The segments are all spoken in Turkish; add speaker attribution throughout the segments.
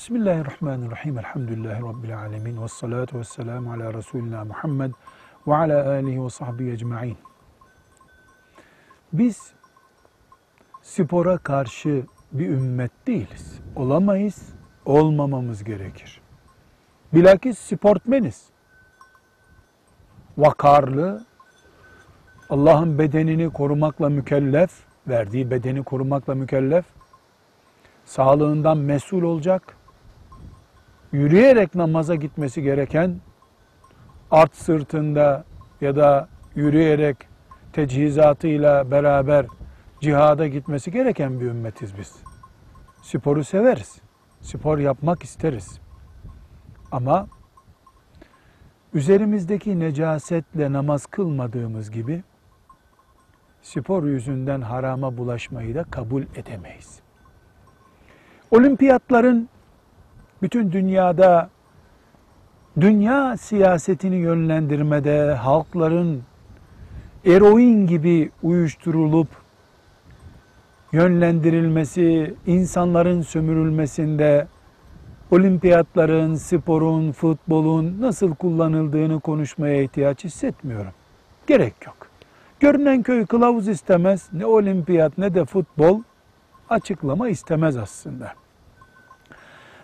Speaker 1: Bismillahirrahmanirrahim. Elhamdülillahi Rabbil alemin. Ve salatu ve selamu ala Resulina Muhammed ve ala alihi ve sahbihi ecma'in. Biz spora karşı bir ümmet değiliz. Olamayız, olmamamız gerekir. Bilakis sportmeniz. Vakarlı, Allah'ın bedenini korumakla mükellef, verdiği bedeni korumakla mükellef, sağlığından mesul olacak, yürüyerek namaza gitmesi gereken, at sırtında ya da yürüyerek tecihizatıyla beraber cihada gitmesi gereken bir ümmetiz biz. Sporu severiz. Spor yapmak isteriz. Ama üzerimizdeki necasetle namaz kılmadığımız gibi spor yüzünden harama bulaşmayı da kabul edemeyiz. Olimpiyatların bütün dünyada dünya siyasetini yönlendirmede halkların eroin gibi uyuşturulup yönlendirilmesi, insanların sömürülmesinde olimpiyatların, sporun, futbolun nasıl kullanıldığını konuşmaya ihtiyaç hissetmiyorum. Gerek yok. Görünen köy kılavuz istemez. Ne olimpiyat ne de futbol açıklama istemez aslında.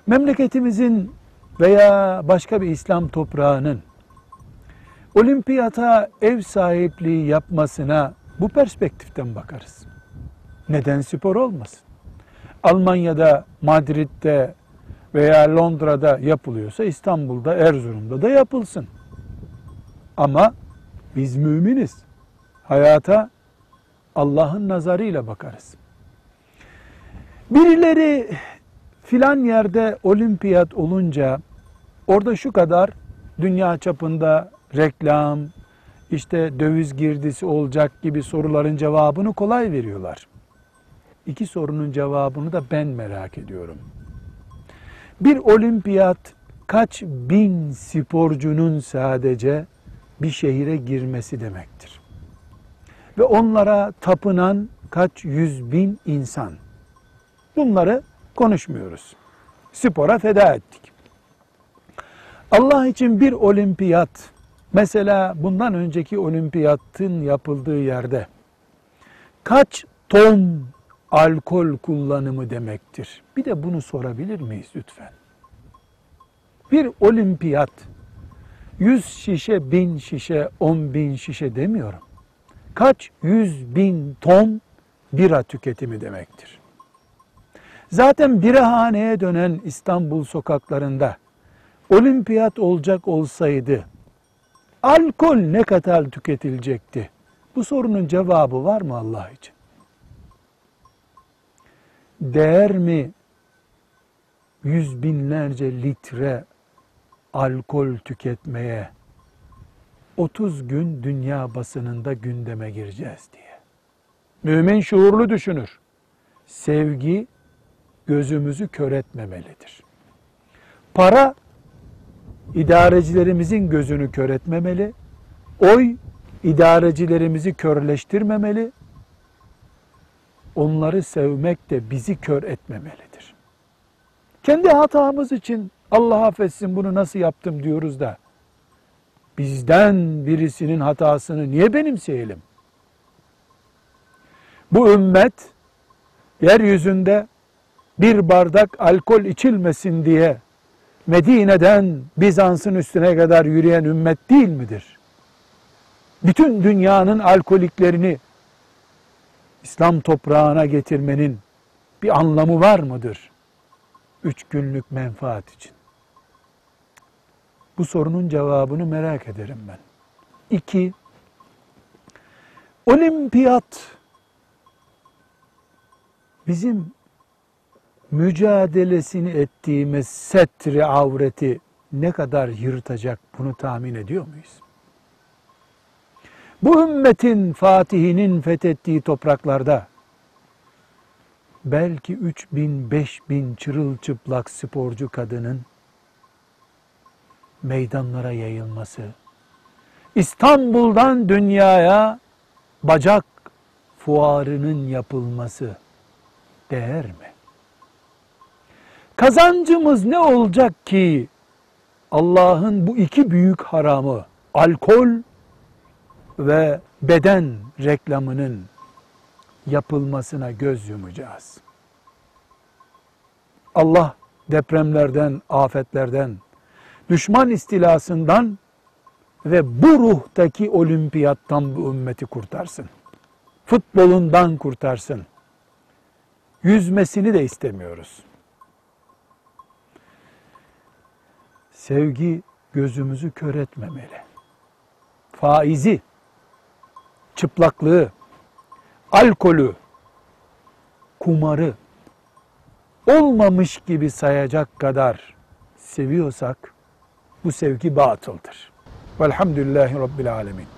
Speaker 1: Memleketimizin veya başka bir İslam toprağının olimpiyata ev sahipliği yapmasına bu perspektiften bakarız. Neden spor olmasın? Almanya'da, Madrid'de veya Londra'da yapılıyorsa İstanbul'da, Erzurum'da da yapılsın. Ama biz müminiz. Hayata Allah'ın nazarıyla bakarız. Birileri filan yerde olimpiyat olunca orada şu kadar dünya çapında reklam, işte döviz girdisi olacak gibi soruların cevabını kolay veriyorlar. İki sorunun cevabını da ben merak ediyorum. Bir olimpiyat kaç bin sporcunun sadece bir şehire girmesi demektir. Ve onlara tapınan kaç yüz bin insan. Bunları konuşmuyoruz. Spora feda ettik. Allah için bir olimpiyat, mesela bundan önceki olimpiyatın yapıldığı yerde kaç ton alkol kullanımı demektir? Bir de bunu sorabilir miyiz lütfen? Bir olimpiyat, yüz şişe, bin şişe, on bin şişe demiyorum. Kaç yüz bin ton bira tüketimi demektir. Zaten birahaneye dönen İstanbul sokaklarında olimpiyat olacak olsaydı alkol ne kadar tüketilecekti? Bu sorunun cevabı var mı Allah için? Değer mi yüz binlerce litre alkol tüketmeye 30 gün dünya basınında gündeme gireceğiz diye. Mümin şuurlu düşünür. Sevgi gözümüzü kör etmemelidir. Para idarecilerimizin gözünü kör etmemeli. Oy idarecilerimizi körleştirmemeli. Onları sevmek de bizi kör etmemelidir. Kendi hatamız için Allah affetsin bunu nasıl yaptım diyoruz da bizden birisinin hatasını niye benimseyelim? Bu ümmet yeryüzünde bir bardak alkol içilmesin diye Medine'den Bizans'ın üstüne kadar yürüyen ümmet değil midir? Bütün dünyanın alkoliklerini İslam toprağına getirmenin bir anlamı var mıdır? Üç günlük menfaat için. Bu sorunun cevabını merak ederim ben. İki, olimpiyat bizim mücadelesini ettiğimiz setri avreti ne kadar yırtacak bunu tahmin ediyor muyuz? Bu ümmetin fatihinin fethettiği topraklarda belki 3 bin, 5 bin çırılçıplak sporcu kadının meydanlara yayılması, İstanbul'dan dünyaya bacak fuarının yapılması değer mi? Kazancımız ne olacak ki Allah'ın bu iki büyük haramı alkol ve beden reklamının yapılmasına göz yumacağız. Allah depremlerden, afetlerden, düşman istilasından ve bu ruhtaki olimpiyattan bu ümmeti kurtarsın. Futbolundan kurtarsın. Yüzmesini de istemiyoruz. Sevgi gözümüzü kör etmemeli. Faizi, çıplaklığı, alkolü, kumarı olmamış gibi sayacak kadar seviyorsak bu sevgi batıldır. Velhamdülillahi Rabbil Alemin.